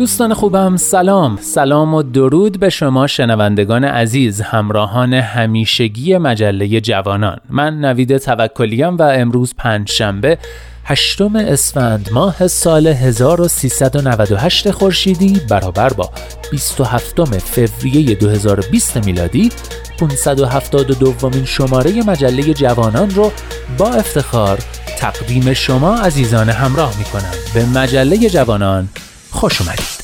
دوستان خوبم سلام. سلام و درود به شما شنوندگان عزیز همراهان همیشگی مجله جوانان. من نوید توکلیم و امروز پنج شنبه هشتم اسفند ماه سال 1398 خورشیدی برابر با 27 فوریه 2020 میلادی. 572 دومین شماره مجله جوانان رو با افتخار تقدیم شما عزیزان همراه می کنم به مجله جوانان خوش اومدید.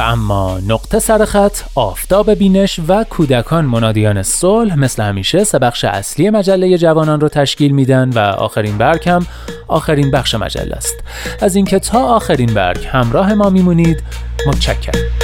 اما نقطه سرخط آفتاب بینش و کودکان منادیان صلح مثل همیشه سه بخش اصلی مجله جوانان رو تشکیل میدن و آخرین برگ هم آخرین بخش مجله است. از اینکه تا آخرین برگ همراه ما میمونید متشکرم.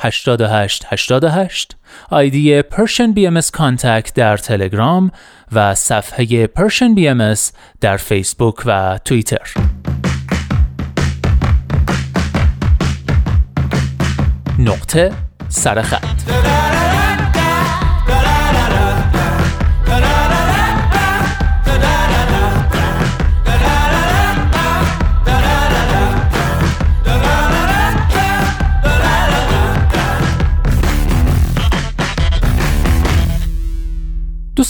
88 88 آیدی Persian BMS کانتکت در تلگرام و صفحه Persian BMS در فیسبوک و توییتر. نقطه سرخط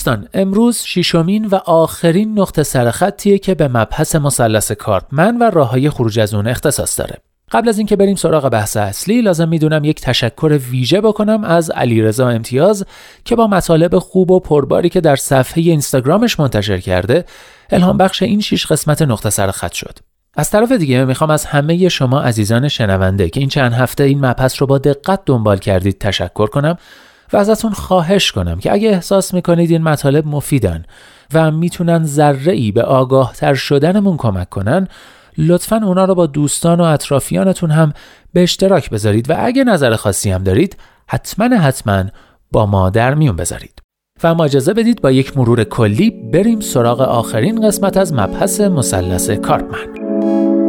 دوستان امروز ششمین و آخرین نقطه سرخطیه که به مبحث مثلث کارپمن و راههای خروج از اون اختصاص داره. قبل از اینکه بریم سراغ بحث اصلی لازم می‌دونم یک تشکر ویژه بکنم از علیرضا امتیاز که با مطالب خوب و پرباری که در صفحه اینستاگرامش منتشر کرده الهام بخش این شش قسمت نقطه سرخط شد. از طرف دیگه می‌خوام از همه شما عزیزان شنونده که این چند هفته این مبحث رو با دقت دنبال کردید تشکر کنم. و ازتون خواهش کنم که اگه احساس می‌کنید این مطالب مفیدن و می‌تونن ذره ای به آگاه تر شدنمون کمک کنن لطفا اونا رو با دوستان و اطرافیانتون هم به اشتراک بذارید و اگه نظر خاصی هم دارید حتما حتما با ما در میون بذارید. و ما اجازه بدید با یک مرور کلی بریم سراغ آخرین قسمت از مبحث مثلث کارپمن.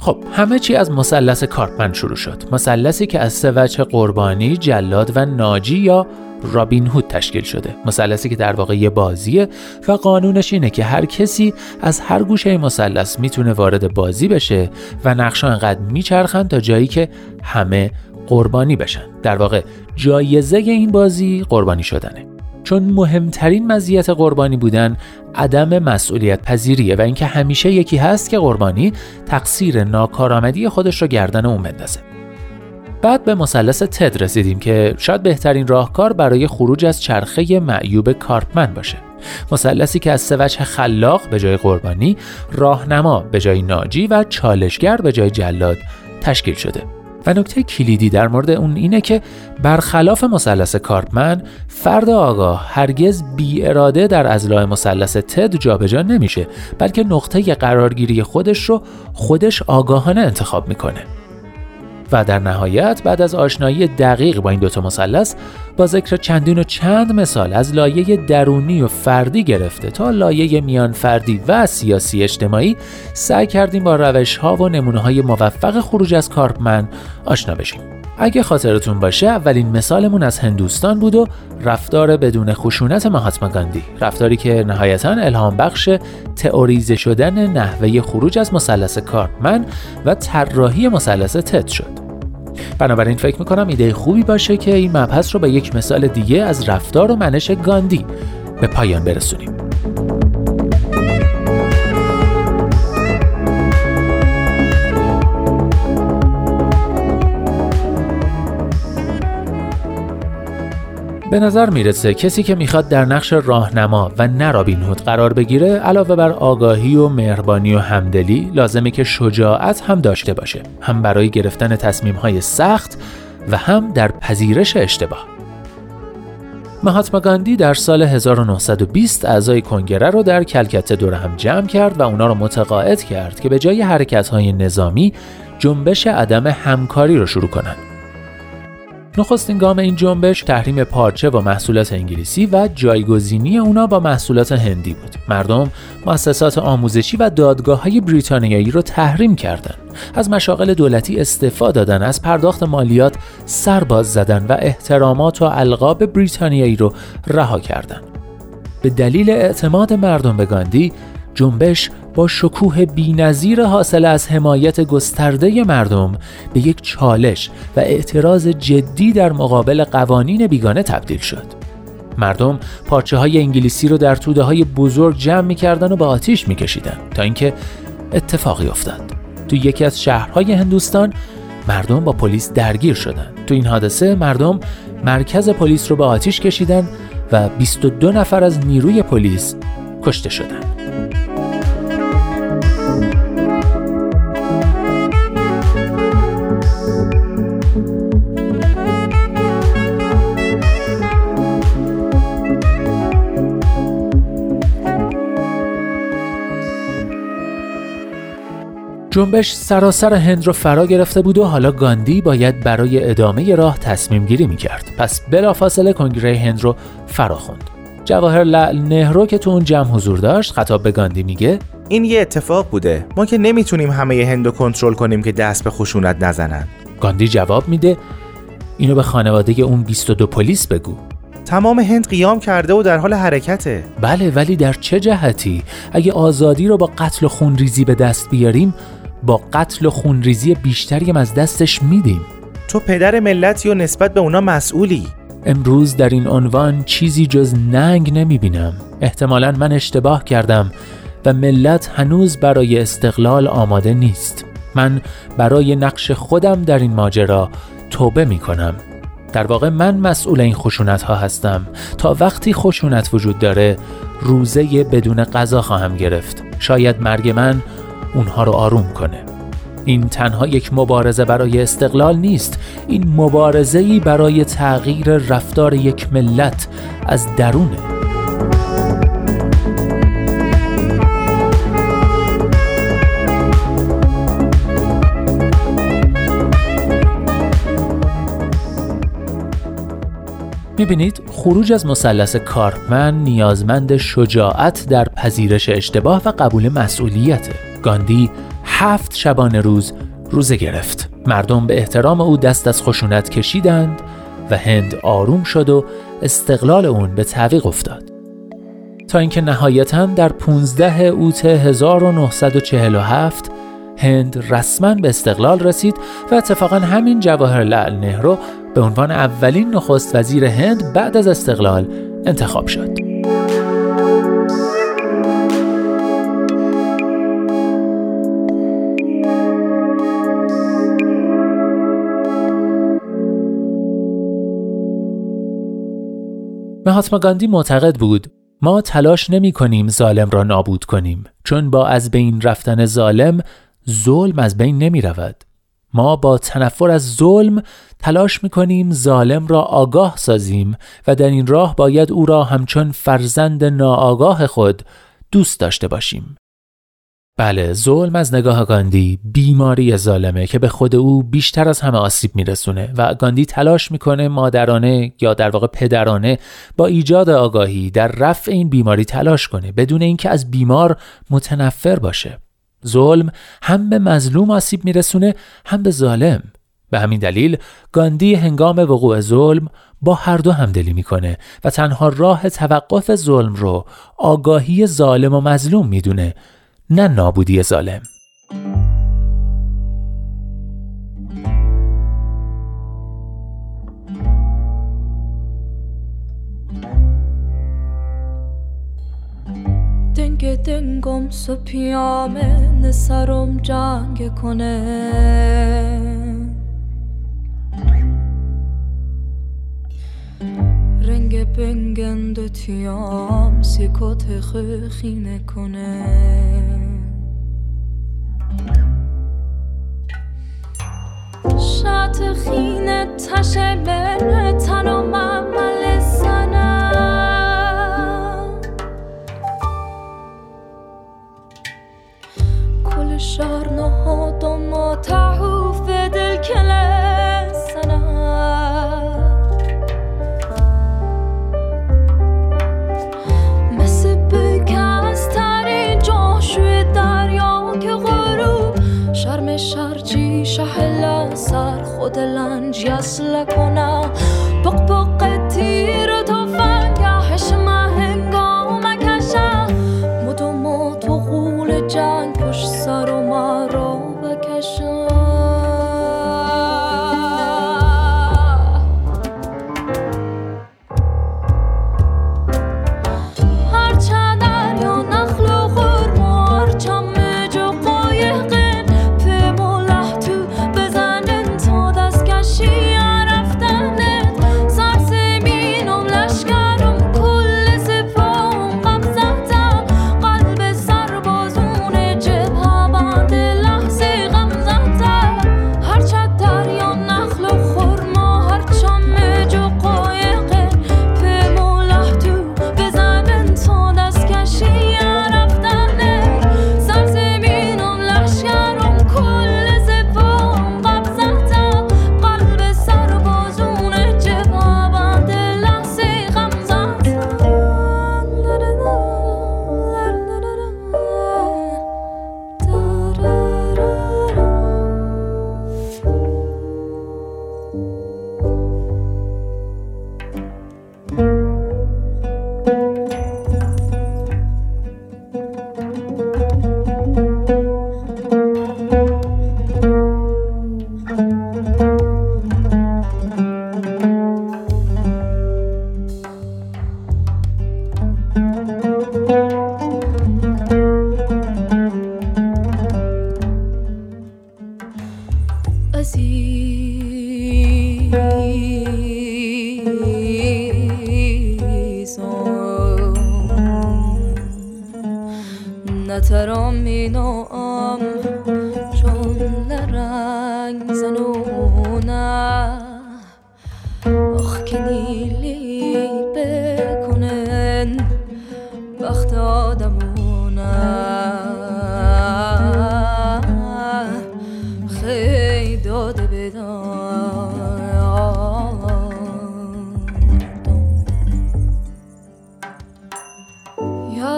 خب همه چی از مثلث کارپمن شروع شد. مثلثی که از سه وجه قربانی جلاد و ناجی یا رابین هود تشکیل شده. مثلثی که در واقع یه بازیه و قانونش اینه که هر کسی از هر گوشه مثلث می‌تونه وارد بازی بشه و نقشا انقدر میچرخن تا جایی که همه قربانی بشن. در واقع جایزه این بازی قربانی شدنه. چون مهمترین مزیت قربانی بودن عدم مسئولیت پذیریه و اینکه همیشه یکی هست که قربانی تقصیر ناکارآمدی خودش رو گردن اون بندازه. بعد به مثلث تد رسیدیم که شاید بهترین راهکار برای خروج از چرخه معیوب کارپمن باشه. مثلثی که از سه وجه خلاق به جای قربانی راهنما به جای ناجی و چالشگر به جای جلاد تشکیل شده. و نکته کلیدی در مورد اون اینه که برخلاف مثلث کارپمن فرد آگاه هرگز بی اراده در ازلاع مثلث تد جابجا نمیشه بلکه نقطه قرارگیری خودش رو خودش آگاهانه انتخاب می‌کنه. و در نهایت بعد از آشنایی دقیق با این دوتا مثلث با ذکر چندین و چند مثال از لایه درونی و فردی گرفته تا لایه میان فردی و سیاسی اجتماعی سعی کردیم با روش ها و نمونه های موفق خروج از کارپمن آشنا بشیم. اگه خاطرتون باشه اولین مثالمون از هندوستان بود و رفتار بدون خشونت مهاتما گاندی. رفتاری که نهایتا الهام بخش تئوریزه شدن نحوه خروج از مثلث کارپمن و طراحی مثلث تد شد. بنابراین فکر می‌کنم ایده خوبی باشه که این مبحث رو به یک مثال دیگه از رفتار و منش گاندی به پایان برسونیم. به نظر می‌رسه کسی که می‌خواد در نقش راهنما و نه رابین هود قرار بگیره علاوه بر آگاهی و مهربانی و همدلی لازمه که شجاعت هم داشته باشه هم برای گرفتن تصمیم های سخت و هم در پذیرش اشتباه مهاتما گاندی در سال 1920 اعضای کنگره رو در کلکته دور هم جمع کرد و اونا رو متقاعد کرد که به جای حرکت های نظامی جنبش عدم همکاری رو شروع کنند. نخستین گام این جنبش تحریم پارچه و محصولات انگلیسی و جایگزینی اونا با محصولات هندی بود. مردم مؤسسات آموزشی و دادگاه های بریتانیایی رو تحریم کردند. از مشاغل دولتی استفاده دادن، از پرداخت مالیات سرباز زدن و احترامات و القاب بریتانیایی رو رها کردند. به دلیل اعتماد مردم به گاندی جنبش با شکوه بینظیر حاصل از حمایت گسترده مردم به یک چالش و اعتراض جدی در مقابل قوانین بیگانه تبدیل شد. مردم پارچه های انگلیسی رو در توده های بزرگ جمع می‌کردن و به آتیش میکشیدن تا اینکه اتفاقی افتاد. تو یکی از شهرهای هندوستان مردم با پلیس درگیر شدند. تو این حادثه مردم مرکز پلیس رو به آتیش کشیدن و 22 نفر از نیروی پلیس کشته شدند. جنبش سراسر هند رو فرا گرفته بود و حالا گاندی باید برای ادامه راه تصمیم گیری می کرد. پس بلافاصله کنگره هند رو فرا خوند. جواهر لعل نهرو که تو اون جمع حضور داشت خطاب به گاندی میگه این یه اتفاق بوده. ما که نمی‌تونیم همه هند رو کنترل کنیم که دست به خشونت نزنن. گاندی جواب میده اینو به خانواده اون 22 پلیس بگو. تمام هند قیام کرده و در حال حرکته. بله ولی در چه جهتی؟ اگه آزادی رو با قتل و خونریزی به دست بیاریم با قتل و خونریزی بیشتری از دستش میدیم. تو پدر ملتی و نسبت به اونا مسئولی. امروز در این عنوان چیزی جز ننگ نمی‌بینم. احتمالا من اشتباه کردم و ملت هنوز برای استقلال آماده نیست. من برای نقش خودم در این ماجرا توبه می کنم در واقع من مسئول این خشونت ها هستم. تا وقتی خشونت وجود داره روزه بدون غذا خواهم گرفت. شاید مرگ من اونها رو آروم کنه. این تنها یک مبارزه برای استقلال نیست. این مبارزه‌ای برای تغییر رفتار یک ملت از درونه. می‌بینید خروج از مثلث کارپمن نیازمند شجاعت در پذیرش اشتباه و قبول مسئولیت گاندی هفت شبانه روز روزه گرفت مردم به احترام او دست از خشونت کشیدند و هند آروم شد و استقلال اون به تعویق افتاد تا اینکه نهایتا در 15 اوت 1947 هند رسما به استقلال رسید و اتفاقا همین جواهر لعل نهرو به عنوان اولین نخست وزیر هند بعد از استقلال انتخاب شد. مهاتما گاندی معتقد بود ما تلاش نمی کنیم ظالم را نابود کنیم چون با از بین رفتن ظالم ظلم از بین نمی رود. ما با تنفر از ظلم تلاش می کنیم ظالم را آگاه سازیم و در این راه باید او را همچون فرزند ناآگاه خود دوست داشته باشیم. بله ظلم از نگاه گاندی بیماری ظالمه که به خود او بیشتر از همه آسیب میرسونه و گاندی تلاش می‌کنه مادرانه یا در واقع پدرانه با ایجاد آگاهی در رفع این بیماری تلاش کنه بدون اینکه از بیمار متنفر باشه. ظلم هم به مظلوم آسیب میرسونه هم به ظالم. به همین دلیل گاندی هنگام وقوع ظلم با هر دو همدلی می‌کنه و تنها راه توقف ظلم رو آگاهی ظالم و مظلوم می‌دونه. نه نابودی ظالم. دنگ دنگم سو پیامه نسرم جنگ کنه. رنگ بنگند تیام سیکوت خینه کنه. شات خینه تشه بره تنم la con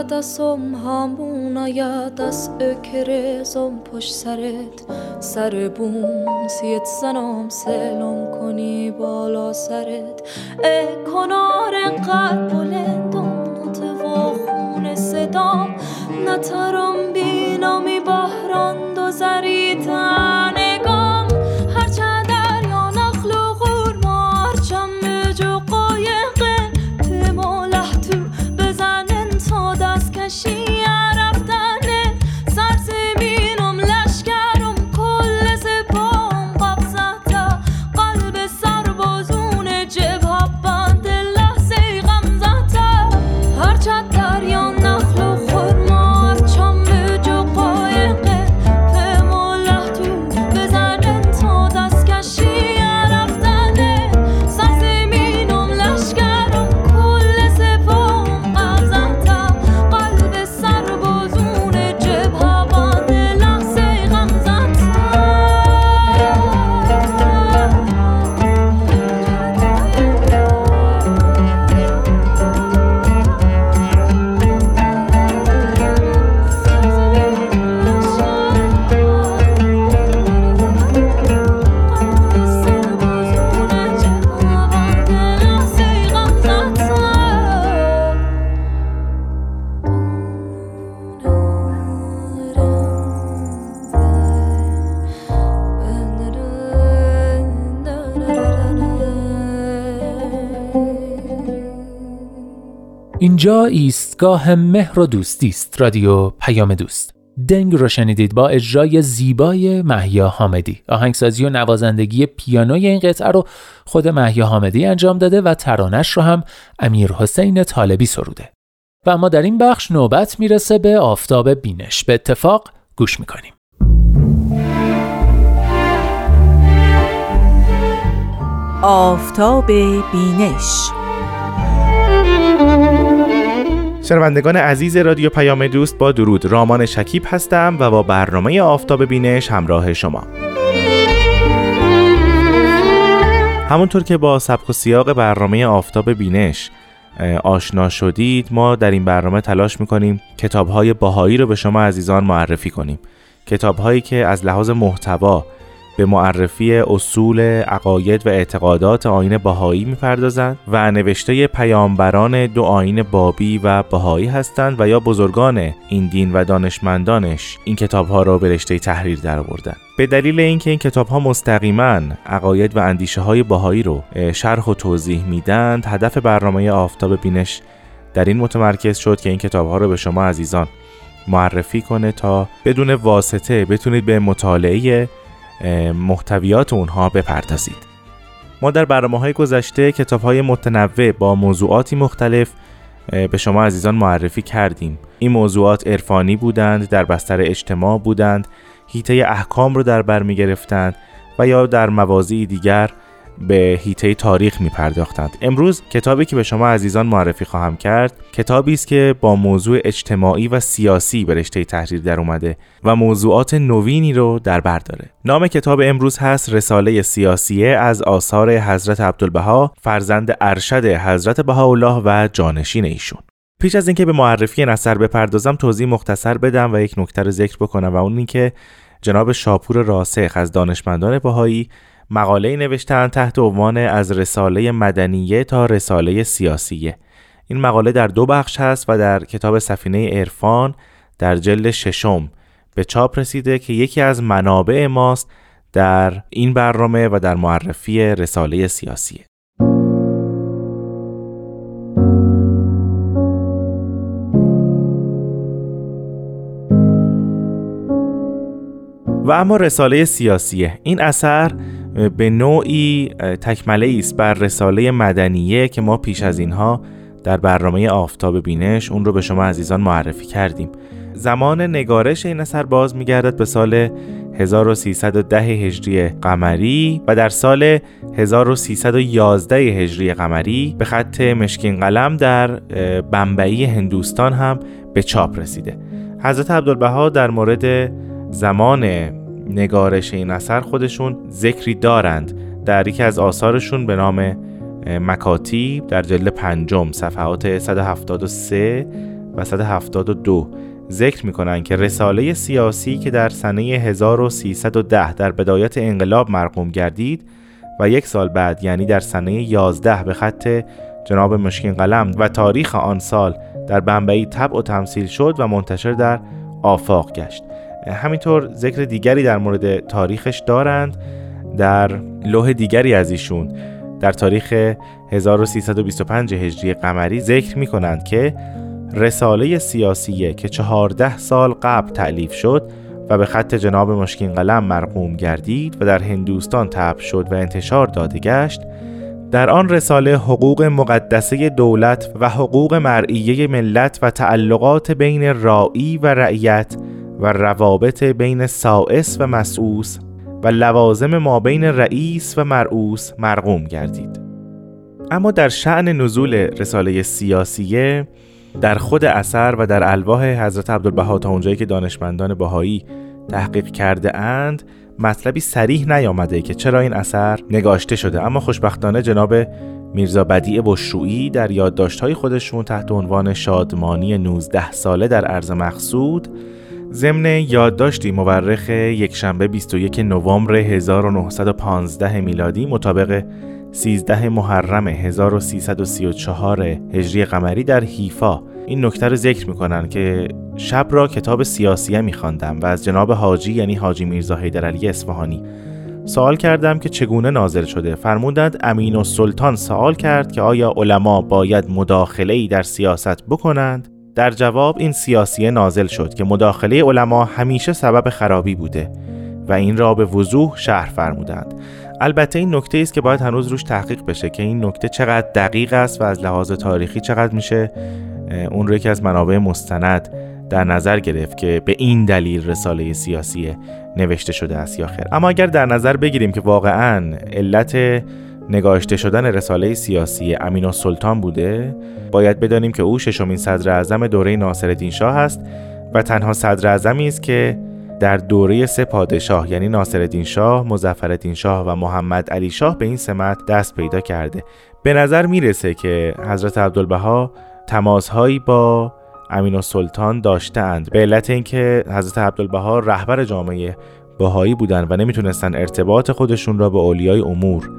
یاد اسم همونا یاد از اکرزم پشت سرت سر بوم. سیت زنم سلام کنی بالا سرت. ای کنار قد بلندم نوت و خون صدام. نترم بینامی بحران دو زریتن اینجا ایستگاه مهر و دوستی است رادیو پیام دوست. دنگ رو شنیدید با اجرای زیبای محیا حامدی. آهنگسازی و نوازندگی پیانوی این قطعه رو خود محیا حامدی انجام داده و ترانش رو هم امیر حسین طالبی سروده. و اما در این بخش نوبت می‌رسه به آفتاب بینش. به اتفاق گوش می‌کنیم. آفتاب بینش. شنوندگان عزیز رادیو پیام دوست با درود. رامان شکیب هستم و با برنامه آفتاب بینش همراه شما. همونطور که با سبک و سیاق برنامه آفتاب بینش آشنا شدید ما در این برنامه تلاش می‌کنیم کتابهای باهایی رو به شما عزیزان معرفی کنیم. کتابهایی که از لحاظ محتوا به معرفی اصول عقاید و اعتقادات آین بهایی می‌پردازند و نوشته پیامبران دو آین بابی و بهایی هستند و یا بزرگان این دین و دانشمندانش این کتاب ها را به رشته تحریر درآوردند. به دلیل اینکه این کتاب ها مستقیما عقاید و اندیشه های بهایی رو شرح و توضیح میدند هدف برنامه آفتاب بینش در این متمرکز شد که این کتاب ها رو به شما عزیزان معرفی کنه تا بدون واسطه بتونید به مطالعه محتویات اونها بپردازید. ما در برنامه های گذشته کتاب های متنوع با موضوعاتی مختلف به شما عزیزان معرفی کردیم. این موضوعات عرفانی بودند در بستر اجتماع بودند هیته احکام رو در بر می گرفتند و یا در مواضعی دیگر به هیته تاریخ می پرداختند امروز کتابی که به شما عزیزان معرفی خواهم کرد کتابی است که با موضوع اجتماعی و سیاسی به رشته تحریر در اومده و موضوعات نوینی رو در بر داره. نام کتاب امروز هست رساله سیاسیه از آثار حضرت عبدالبها فرزند ارشد حضرت بهاءالله و جانشین ایشون. پیش از اینکه به معرفی این اثر بپردازم توضیح مختصر بدم و یک نکته رو ذکر بکنم و اون اینکه جناب شاپور راسخ از دانشمندان بهایی مقاله نوشتن تحت عنوان از رساله مدنیه تا رساله سیاسیه این مقاله در دو بخش هست و در کتاب سفینه عرفان در جلد ششم به چاپ رسیده که یکی از منابع ماست در این برنامه و در معرفی رساله سیاسیه. و اما رساله سیاسیه. این اثر به نوعی تکمله است بر رساله مدنیه که ما پیش از اینها در برنامه آفتاب بینش اون رو به شما عزیزان معرفی کردیم. زمان نگارش این اثر باز میگردد به سال 1310 هجری قمری و در سال 1311 هجری قمری به خط مشکین قلم در بمبئی هندوستان هم به چاپ رسیده. حضرت عبدالبها در مورد زمان نگارش این اثر خودشون ذکری دارند در یکی از آثارشون به نام مکاتیب در جلد پنجم صفحات 173 و 172 ذکر می‌کنن که رساله سیاسی که در سنه 1310 در بدایت انقلاب مرقوم گردید و یک سال بعد یعنی در سنه 11 به خط جناب مشکین قلم و تاریخ آن سال در بمبئی طبع و تمثیل شد و منتشر در آفاق گشت. همینطور ذکر دیگری در مورد تاریخش دارند در لوح دیگری از ایشون. در تاریخ 1325 هجری قمری ذکر می کنند که رساله سیاسیه که چهارده سال قبل تعلیف شد و به خط جناب مشکین قلم مرقوم گردید و در هندوستان تب شد و انتشار داده گشت در آن رساله حقوق مقدسه دولت و حقوق مرعیه ملت و تعلقات بین رائی و رعیت و روابط بین سائس و مسعوس و لوازم ما بین رئیس و مرعوس مرقوم گردید. اما در شعن نزول رساله سیاسیه در خود اثر و در الواح حضرت عبدالبها تا اونجایی که دانشمندان بهایی تحقیق کرده اند مطلبی سریح نیامده که چرا این اثر نگاشته شده. اما خوشبختانه جناب میرزا بدیع بشرویی در یادداشت‌های خودشون تحت عنوان شادمانی 19 ساله در عرض مقصود ضمن یادداشتی مورخ یکشنبه 21 نوامبر 1915 میلادی مطابق 13 محرم 1334 هجری قمری در حیفا این نکته رو ذکر می‌کنن که شب را کتاب سیاسیه میخواندم و از جناب حاجی یعنی حاجی میرزا حیدرعلی اصفهانی سوال کردم که چگونه نازل شده. فرمودند امین و سلطان سوال کرد که آیا علما باید مداخله ای در سیاست بکنند؟ در جواب این سیاسیه نازل شد که مداخله علما همیشه سبب خرابی بوده و این را به وضوح شهر فرمودند. البته این نکته است که باید هنوز روش تحقیق بشه که این نکته چقدر دقیق است و از لحاظ تاریخی چقدر میشه. اون رو یکی از منابع مستند در نظر گرفت که به این دلیل رساله سیاسی نوشته شده است یا خیر. اما اگر در نظر بگیریم که واقعا علت نگاشته شدن رساله سیاسی امین سلطان بوده باید بدانیم که او ششمین صدر اعظم دوره ناصرالدین شاه است و تنها صدر اعظمی است که در دوره سه پادشاه یعنی ناصرالدین شاه، مظفرالدین شاه و محمد علی شاه به این سمت دست پیدا کرده. به نظر می‌رسه که حضرت عبدالبها تماسهایی با امین السلطان داشتند به علت اینکه حضرت عبدالبها رهبر جامعه بهایی بودند و نمی‌تونستن ارتباط خودشون را به اولیای امور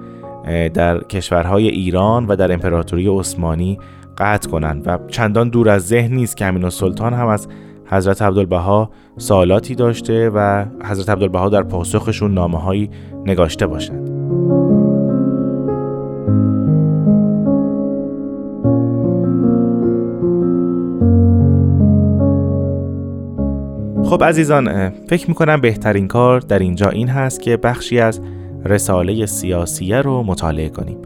در کشورهای ایران و در امپراتوری عثمانی قطع کنند و چندان دور از ذهن نیست که امین السلطان هم از حضرت عبدالبها سوالاتی داشته و حضرت عبدالبها در پاسخشون نامه هایی نگاشته باشند. خب عزیزان فکر می‌کنم بهترین کار در اینجا این هست که بخشی از رساله سیاسیه رو مطالعه کنیم.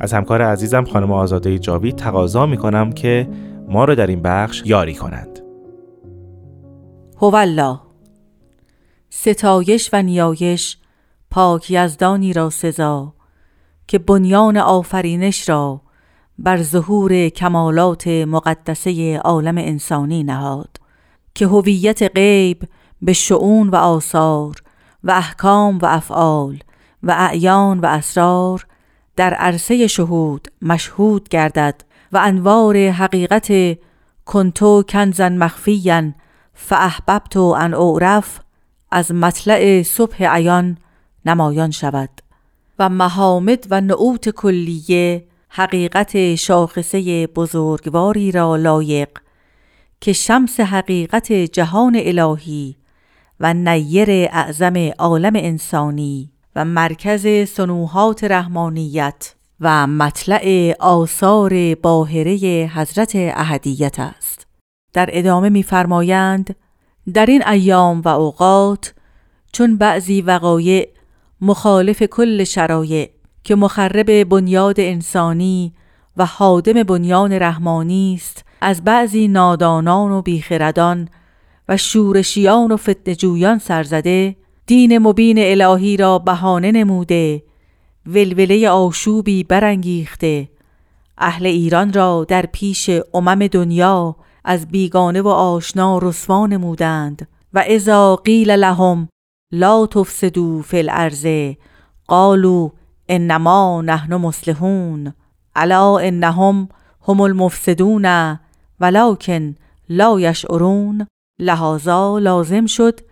از همکار عزیزم خانم آزاده جاوید تقاضا می‌کنم که ما رو در این بخش یاری کنند. هوالله ستایش و نیایش پاک یزدانی را سزا که بنیان آفرینش را بر ظهور کمالات مقدسه عالم انسانی نهاد که هویت غیب به شعون و آثار و احکام و افعال و اعیان و اسرار در عرصه شهود مشهود گردد و انوار حقیقت کنتو کنزن مخفیا فاحببت ان اعرف از مطلع صبح عیان نمایان شود. و محامد و نعوت کلیه حقیقت شاخصه بزرگواری را لایق که شمس حقیقت جهان الهی و نیر اعظم عالم انسانی و مرکز سنوحات رحمانیت و مطلع آثار باهره حضرت احدیت است. در ادامه می‌فرمایند در این ایام و اوقات چون بعضی وقایع مخالف کل شرایع که مخرب بنیاد انسانی و حادم بنیان رحمانی است از بعضی نادانان و بیخردان و شورشیان و فتنجویان سرزده دین مبین الهی را بهانه نموده ولوله آشوبی برانگیخته. اهل ایران را در پیش امم دنیا از بیگانه و آشنا رسوا نمودند و اذا قیل لهم لا تفسدوا فی الارض قالوا انما نحن مصلحون الا انهم هم المفسدون ولکن لا یشعرون. لحاظا لازم شد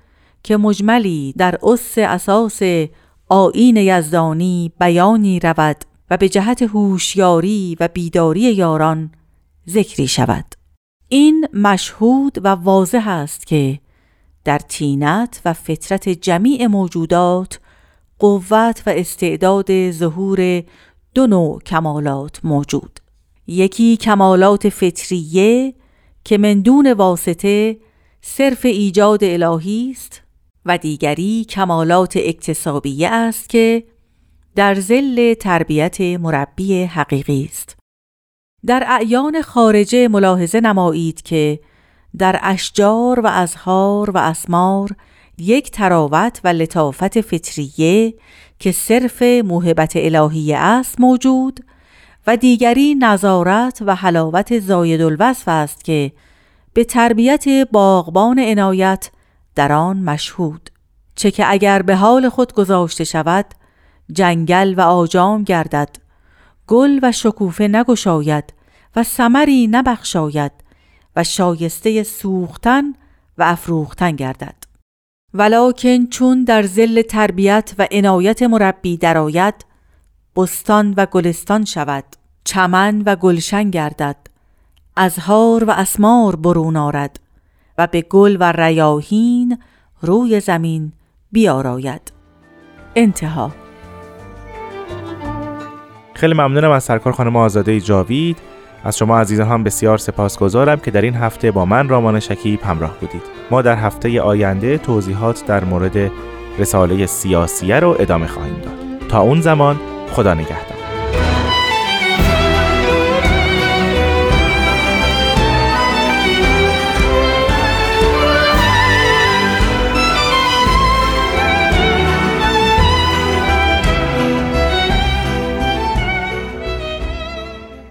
که مجملی در اس اساس آین یزدانی بیانی رود و به جهت هوشیاری و بیداری یاران ذکری شود. این مشهود و واضح است که در تینت و فطرت جمیع موجودات قوت و استعداد ظهور دو نوع کمالات موجود. یکی کمالات فطریه که من دون واسطه صرف ایجاد الهی است و دیگری کمالات اکتسابیه است که در زل تربیت مربی حقیقی است. در اعیان خارجه ملاحظه نمایید که در اشجار و ازهار و اسمار یک تراوت و لطافت فطریه که صرف موهبت الهیه است موجود و دیگری نظارت و حلاوت زاید الوصف است که به تربیت باغبان عنایت در آن مشهود چه که اگر به حال خود گذاشته شود جنگل و آجام گردد گل و شکوفه نگشاید و سمری نبخشاید و شایسته سوختن و افروختن گردد. ولکن چون در زل تربیت و عنایت مربی درآید بستان و گلستان شود چمن و گلشن گردد ازهار و اسمار برون آرد. و به گل و ریاهین روی زمین بیاراید. انتها. خیلی ممنونم از سرکار خانم آزاده جاوید. از شما عزیزان هم بسیار سپاسگزارم که در این هفته با من رامان شکیب همراه بودید. ما در هفته آینده توضیحات در مورد رساله سیاسیه رو ادامه خواهیم داد. تا اون زمان خدا نگهدار.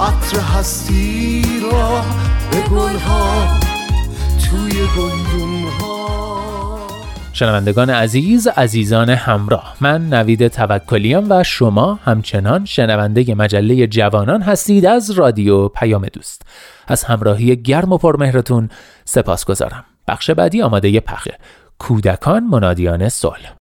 عطر هستی را به گلها. توی گلدون ها شنوندگان عزیز عزیزان همراه من نوید توکلیم و شما همچنان شنونده مجله جوانان هستید از رادیو پیام دوست. از همراهی گرم و پرمهرتون سپاس گذارم بخش بعدی آماده پخه کودکان منادیان صلح.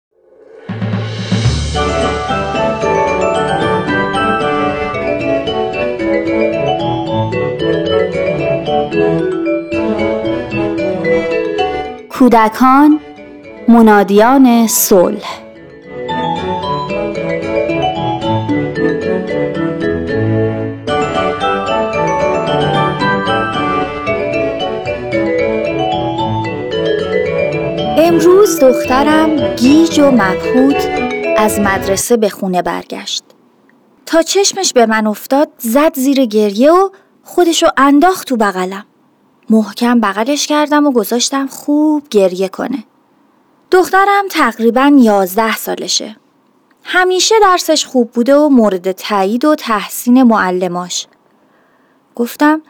کودکان منادیان صلح. امروز دخترم گیج و مبهوت از مدرسه به خونه برگشت. تا چشمش به من افتاد زد زیر گریه و خودشو انداخت تو بغلم. محکم بغلش کردم و گذاشتم خوب گریه کنه دخترم تقریبا یازده سالشه همیشه درسش خوب بوده و مورد تایید و تحسین معلماش گفتم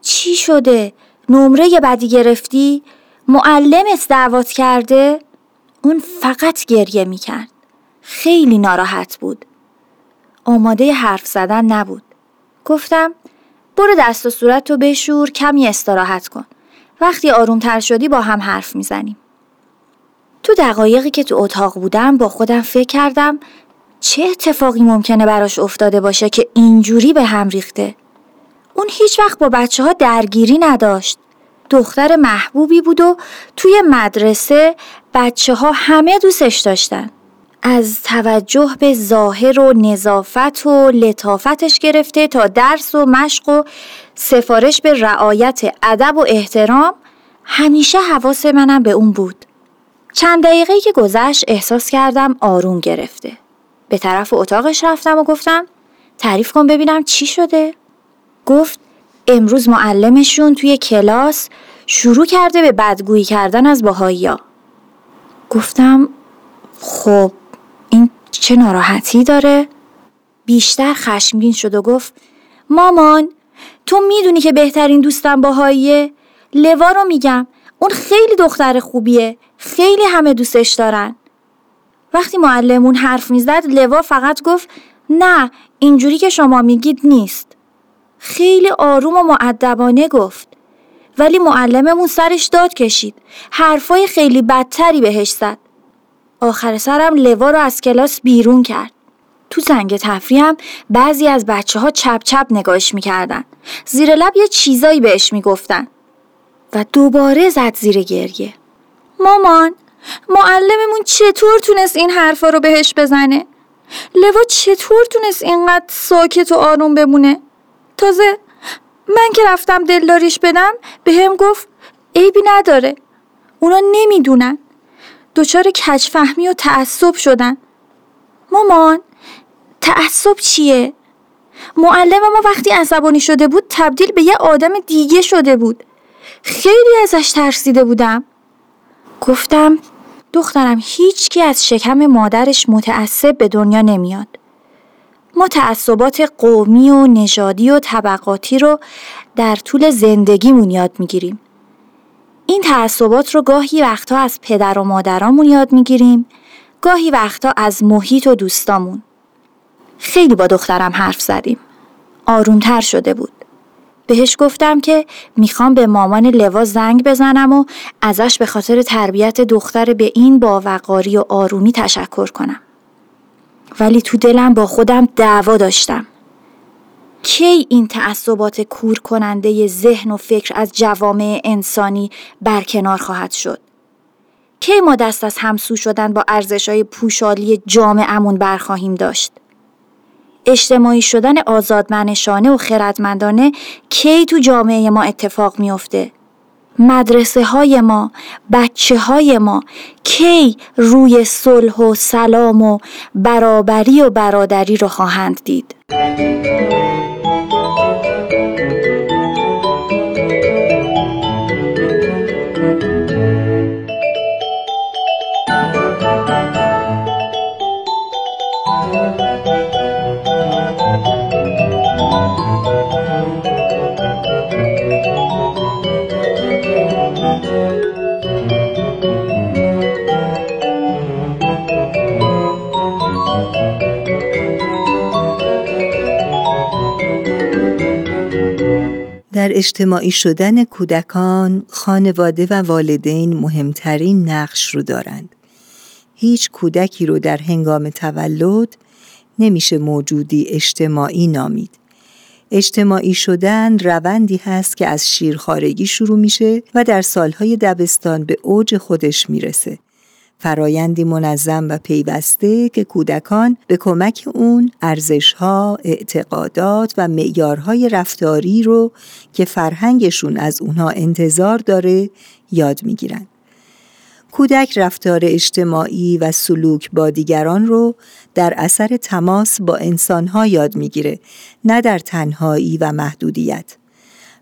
چی شده؟ نمره بدی گرفتی؟ معلمت دعوت کرده؟ اون فقط گریه می‌کرد. خیلی ناراحت بود. آماده حرف زدن نبود. گفتم برو دست و صورت رو بشور کمی استراحت کن. وقتی آرومتر شدی با هم حرف می‌زنیم. تو دقایقی که تو اتاق بودم با خودم فکر کردم چه اتفاقی ممکنه براش افتاده باشه که اینجوری به هم ریخته. اون هیچ وقت با بچه ها درگیری نداشت. دختر محبوبی بود و توی مدرسه بچه ها همه دوستش داشتن. از توجه به ظاهر و نظافت و لطافتش گرفته تا درس و مشق و سفارش به رعایت ادب و احترام همیشه حواس منم به اون بود. چند دقیقه که گذشت احساس کردم آروم گرفته. به طرف اتاقش رفتم و گفتم تعریف کن ببینم چی شده؟ گفت امروز معلمشون توی کلاس شروع کرده به بدگویی کردن از باهایی گفتم خب این چه ناراحتی داره؟ بیشتر خشمگین شد و گفت مامان تو می‌دونی که بهترین دوستم باهاییه؟ لوا رو میگم اون خیلی دختر خوبیه خیلی همه دوستش دارن. وقتی معلمون حرف می‌زد لوا فقط گفت نه اینجوری که شما میگید نیست. خیلی آروم و معدبانه گفت. ولی معلممون سرش داد کشید. حرفای خیلی بدتری بهش زد. آخر سرم لوا رو از کلاس بیرون کرد. تو زنگ تفریحم بعضی از بچه ها چپ چپ نگاهش می‌کردن. زیر لب یه چیزایی بهش می‌گفتن. و دوباره زد زیر گریه. مامان معلممون چطور تونست این حرفا رو بهش بزنه؟ لوا چطور تونست اینقدر ساکت و آروم بمونه؟ تازه من که رفتم دلداریش بدم به هم گفت عیبی نداره. اونا نمی‌دونن. دچار کچفهمی و تعصب شدن مامان تعصب چیه؟ معلم ما وقتی عصبانی شده بود تبدیل به یه آدم دیگه شده بود خیلی ازش ترسیده بودم گفتم دخترم هیچکی از شکم مادرش متعصب به دنیا نمیاد ما تعصبات قومی و نژادی و طبقاتی رو در طول زندگیمون یاد می‌گیریم. این تعصبات رو گاهی وقتا از پدر و مادرامون یاد می‌گیریم، گاهی وقتا از محیط و دوستامون. خیلی با دخترم حرف زدیم. آرومتر شده بود. بهش گفتم که می‌خوام به مامان لوا زنگ بزنم و ازش به خاطر تربیت دختر به این با وقاری و آرومی تشکر کنم. ولی تو دلم با خودم دعوا داشتم کی این تعصبات کور کننده ذهن و فکر از جوامع انسانی برکنار خواهد شد؟ کی ما دست از همسو شدن با ارزشهای پوشالی جامعمون برخواهیم داشت؟ اجتماعی شدن آزادمنشانه و خردمندانه کی تو جامعه ما اتفاق میافته؟ مدرسه های ما بچه های ما کی روی صلح و سلام و برابری و برادری رو خواهند دید؟ اجتماعی شدن کودکان خانواده و والدین مهمترین نقش رو دارند. هیچ کودکی رو در هنگام تولد نمیشه موجودی اجتماعی نامید. اجتماعی شدن روندی هست که از شیرخارگی شروع میشه و در سالهای دبستان به اوج خودش می‌رسه. فرایندی منظم و پیوسته که کودکان به کمک اون ارزشها، اعتقادات و معیارهای رفتاری رو که فرهنگشون از اونها انتظار داره یاد می‌گیرن. کودک رفتار اجتماعی و سلوک با دیگران رو در اثر تماس با انسانها یاد می‌گیره نه در تنهایی و محدودیت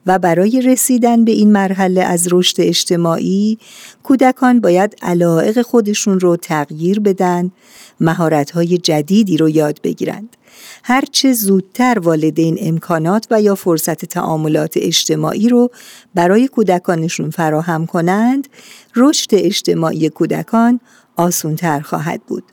و برای رسیدن به این مرحله از رشد اجتماعی کودکان باید علائق خودشون رو تغییر بدن مهارت‌های جدیدی رو یاد بگیرند. هرچه زودتر والدین امکانات و یا فرصت تعاملات اجتماعی رو برای کودکانشون فراهم کنند رشد اجتماعی کودکان آسونتر خواهد بود.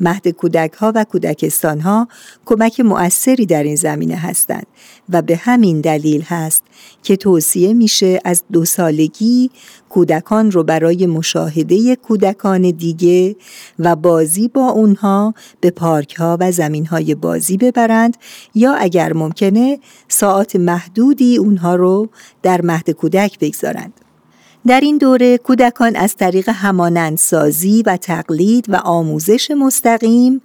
مهد کودک ها و کودکستان ها کمک مؤثری در این زمینه هستند و به همین دلیل هست که توصیه میشه از دو سالگی کودکان رو برای مشاهده کودکان دیگه و بازی با اونها به پارک ها و زمین های بازی ببرند یا اگر ممکنه ساعت محدودی اونها رو در مهد کودک بگذارند. در این دوره کودکان از طریق همانندسازی و تقلید و آموزش مستقیم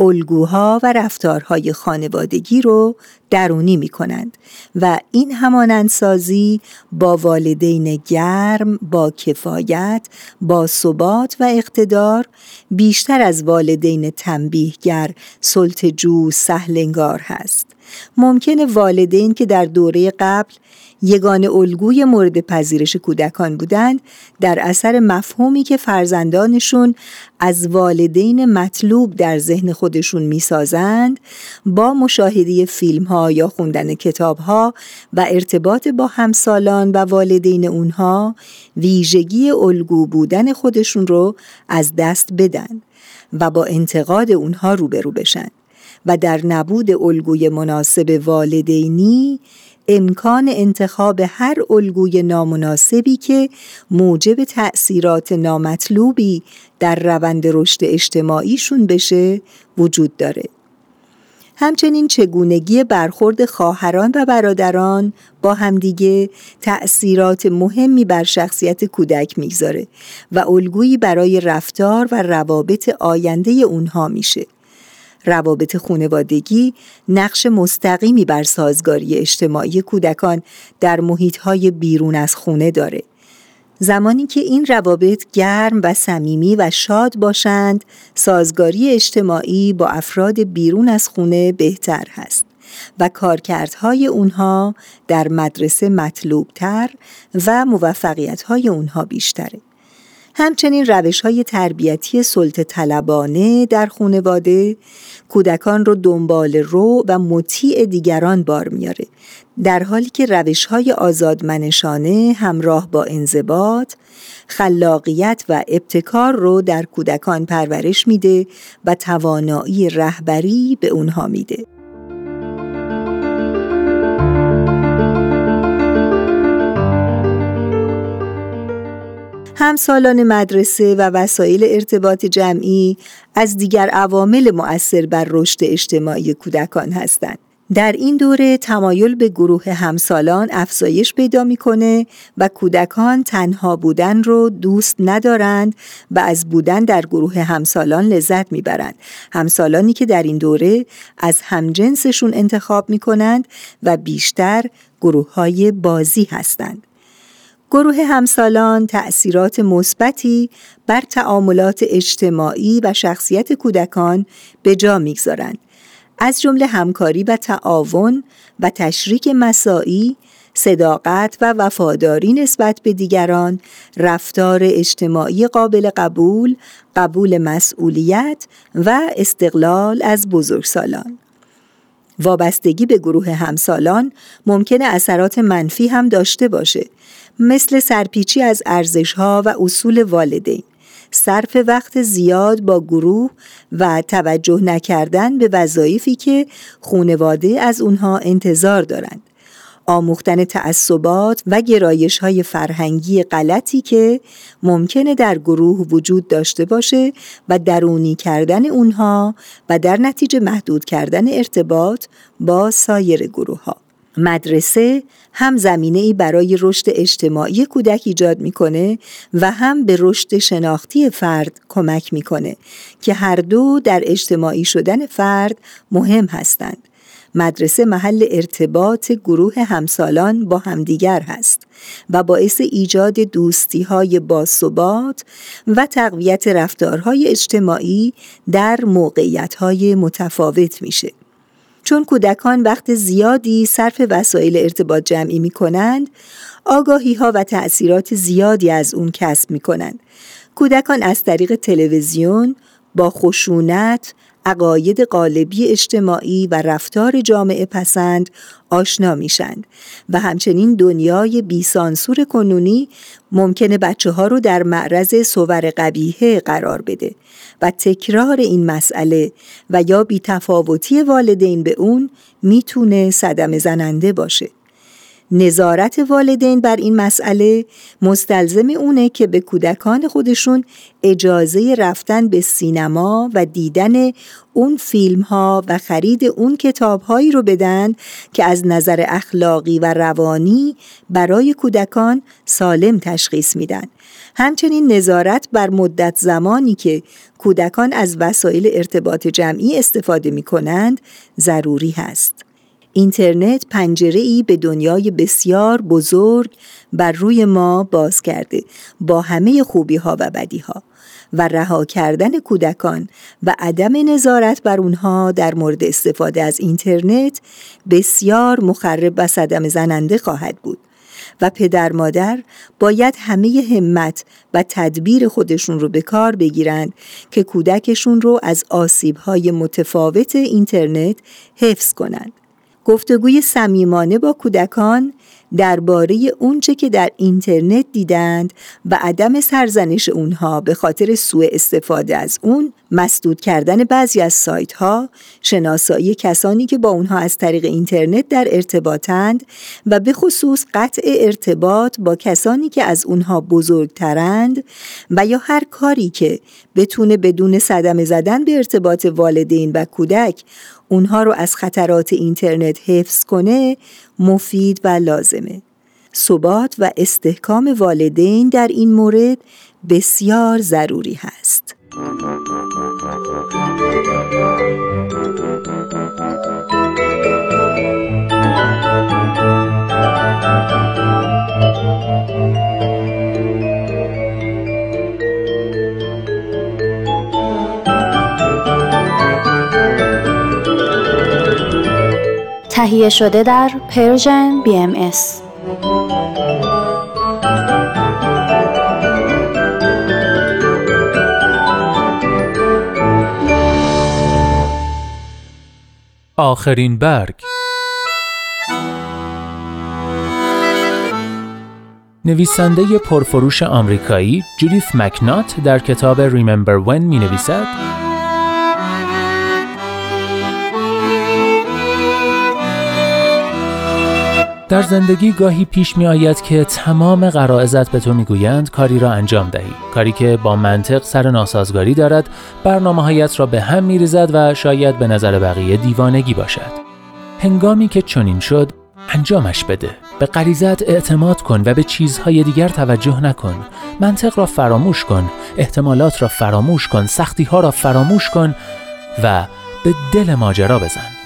الگوها و رفتارهای خانوادگی رو درونی می کنند و این همانندسازی با والدین گرم، با کفایت، با ثبات و اقتدار بیشتر از والدین تنبیهگر، سلطجو، سهلنگار هست. ممکنه والدین که در دوره قبل یگان الگوی مورد پذیرش کودکان بودند در اثر مفهومی که فرزندانشون از والدین مطلوب در ذهن خودشون می‌سازند با مشاهده فیلم ها یا خوندن کتاب ها و ارتباط با همسالان و والدین اونها ویژگی الگو بودن خودشون رو از دست بدن و با انتقاد اونها روبرو بشن و در نبود الگوی مناسب والدینی امکان انتخاب هر الگوی نامناسبی که موجب تأثیرات نامطلوبی در روند رشد اجتماعیشون بشه وجود داره. همچنین چگونگی برخورد خواهران و برادران با همدیگه تأثیرات مهمی بر شخصیت کودک می‌گذاره و الگویی برای رفتار و روابط آینده اونها میشه. روابط خانوادگی نقش مستقیمی بر سازگاری اجتماعی کودکان در محیطهای بیرون از خونه داره. زمانی که این روابط گرم و صمیمی و شاد باشند، سازگاری اجتماعی با افراد بیرون از خونه بهتر هست و کارکردهای اونها در مدرسه مطلوبتر و موفقیتهای اونها بیشتره. همچنین روش های تربیتی سلطه طلبانه در خانواده کودکان رو دنبال رو و مطیع دیگران بار میاره. در حالی که روش های آزادمنشانه همراه با انضباط خلاقیت و ابتکار رو در کودکان پرورش میده و توانایی رهبری به اونها میده. همسالان مدرسه و وسایل ارتباط جمعی از دیگر عوامل مؤثر بر رشد اجتماعی کودکان هستند. در این دوره تمایل به گروه همسالان افزایش پیدا می‌کنه و کودکان تنها بودن رو دوست ندارند و از بودن در گروه همسالان لذت می‌برند. همسالانی که در این دوره از همجنسشون انتخاب می‌کنند و بیشتر گروه های بازی هستند. گروه همسالان تأثیرات مثبتی بر تعاملات اجتماعی و شخصیت کودکان به جا می‌گذارند از جمله همکاری و تعاون و تشریک مساعی صداقت و وفاداری نسبت به دیگران، رفتار اجتماعی قابل قبول، قبول مسئولیت و استقلال از بزرگسالان. وابستگی به گروه همسالان ممکن اثرات منفی هم داشته باشه مثل سرپیچی از ارزشها و اصول والدین صرف وقت زیاد با گروه و توجه نکردن به وظایفی که خونواده از اونها انتظار دارند آموختن تعصبات و گرایش های فرهنگی غلطی که ممکنه در گروه وجود داشته باشه و درونی کردن اونها و در نتیجه محدود کردن ارتباط با سایر گروه ها. مدرسه هم زمینه ای برای رشد اجتماعی کودک ایجاد می‌کنه و هم به رشد شناختی فرد کمک می‌کنه که هر دو در اجتماعی شدن فرد مهم هستند. مدرسه محل ارتباط گروه همسالان با همدیگر هست و باعث ایجاد دوستی های باثبات و تقویت رفتارهای اجتماعی در موقعیت های متفاوت میشه. چون کودکان وقت زیادی صرف وسایل ارتباط جمعی می کنند آگاهی ها و تأثیرات زیادی از اون کسب می کنند کودکان از طریق تلویزیون با خشونت، عقاید قالبی اجتماعی و رفتار جامعه پسند آشنا میشند و همچنین دنیای بیسانسور کنونی ممکنه بچه ها رو در معرض صور قبیهه قرار بده و تکرار این مسئله و یا بیتفاوتی والدین به اون می‌تونه صدم زننده باشه. نظارت والدین بر این مسئله مستلزم اونه که به کودکان خودشون اجازه رفتن به سینما و دیدن اون فیلم ها و خرید اون کتاب هایی رو بدن که از نظر اخلاقی و روانی برای کودکان سالم تشخیص میدن. همچنین نظارت بر مدت زمانی که کودکان از وسایل ارتباط جمعی استفاده می کنند ضروری هست. اینترنت پنجره ای به دنیای بسیار بزرگ بر روی ما باز کرده با همه خوبی ها و بدی ها و رها کردن کودکان و عدم نظارت بر اونها در مورد استفاده از اینترنت بسیار مخرب و صدم زننده خواهد بود و پدر مادر باید همه همت و تدبیر خودشون رو به کار بگیرند که کودکشون رو از آسیبهای متفاوت اینترنت حفظ کنند. گفتگوی صمیمانه با کودکان درباره اونچه که در اینترنت دیدند و عدم سرزنش اونها به خاطر سوء استفاده از اون مسدود کردن بعضی از سایت ها شناسایی کسانی که با اونها از طریق اینترنت در ارتباطند و به خصوص قطع ارتباط با کسانی که از اونها بزرگترند و یا هر کاری که بتونه بدون صدمه زدن به ارتباط والدین و کودک اونها رو از خطرات اینترنت حفظ کنه مفید و لازمه. ثبات و استحکام والدین در این مورد بسیار ضروری هست. تهیه شده در Persian BMS. آخرین برگ نویسنده پرفروش آمریکایی جودیث مکنات در کتاب Remember When می نویسد در زندگی گاهی پیش می آید که تمام قرائزت به تو می گویند کاری را انجام دهی. کاری که با منطق سر ناسازگاری دارد برنامه هایت را به هم می ریزد و شاید به نظر بقیه دیوانگی باشد. هنگامی که چنین شد انجامش بده. به غریزت اعتماد کن و به چیزهای دیگر توجه نکن. منطق را فراموش کن احتمالات را فراموش کن سختی ها را فراموش کن و به دل ماجرا بزن.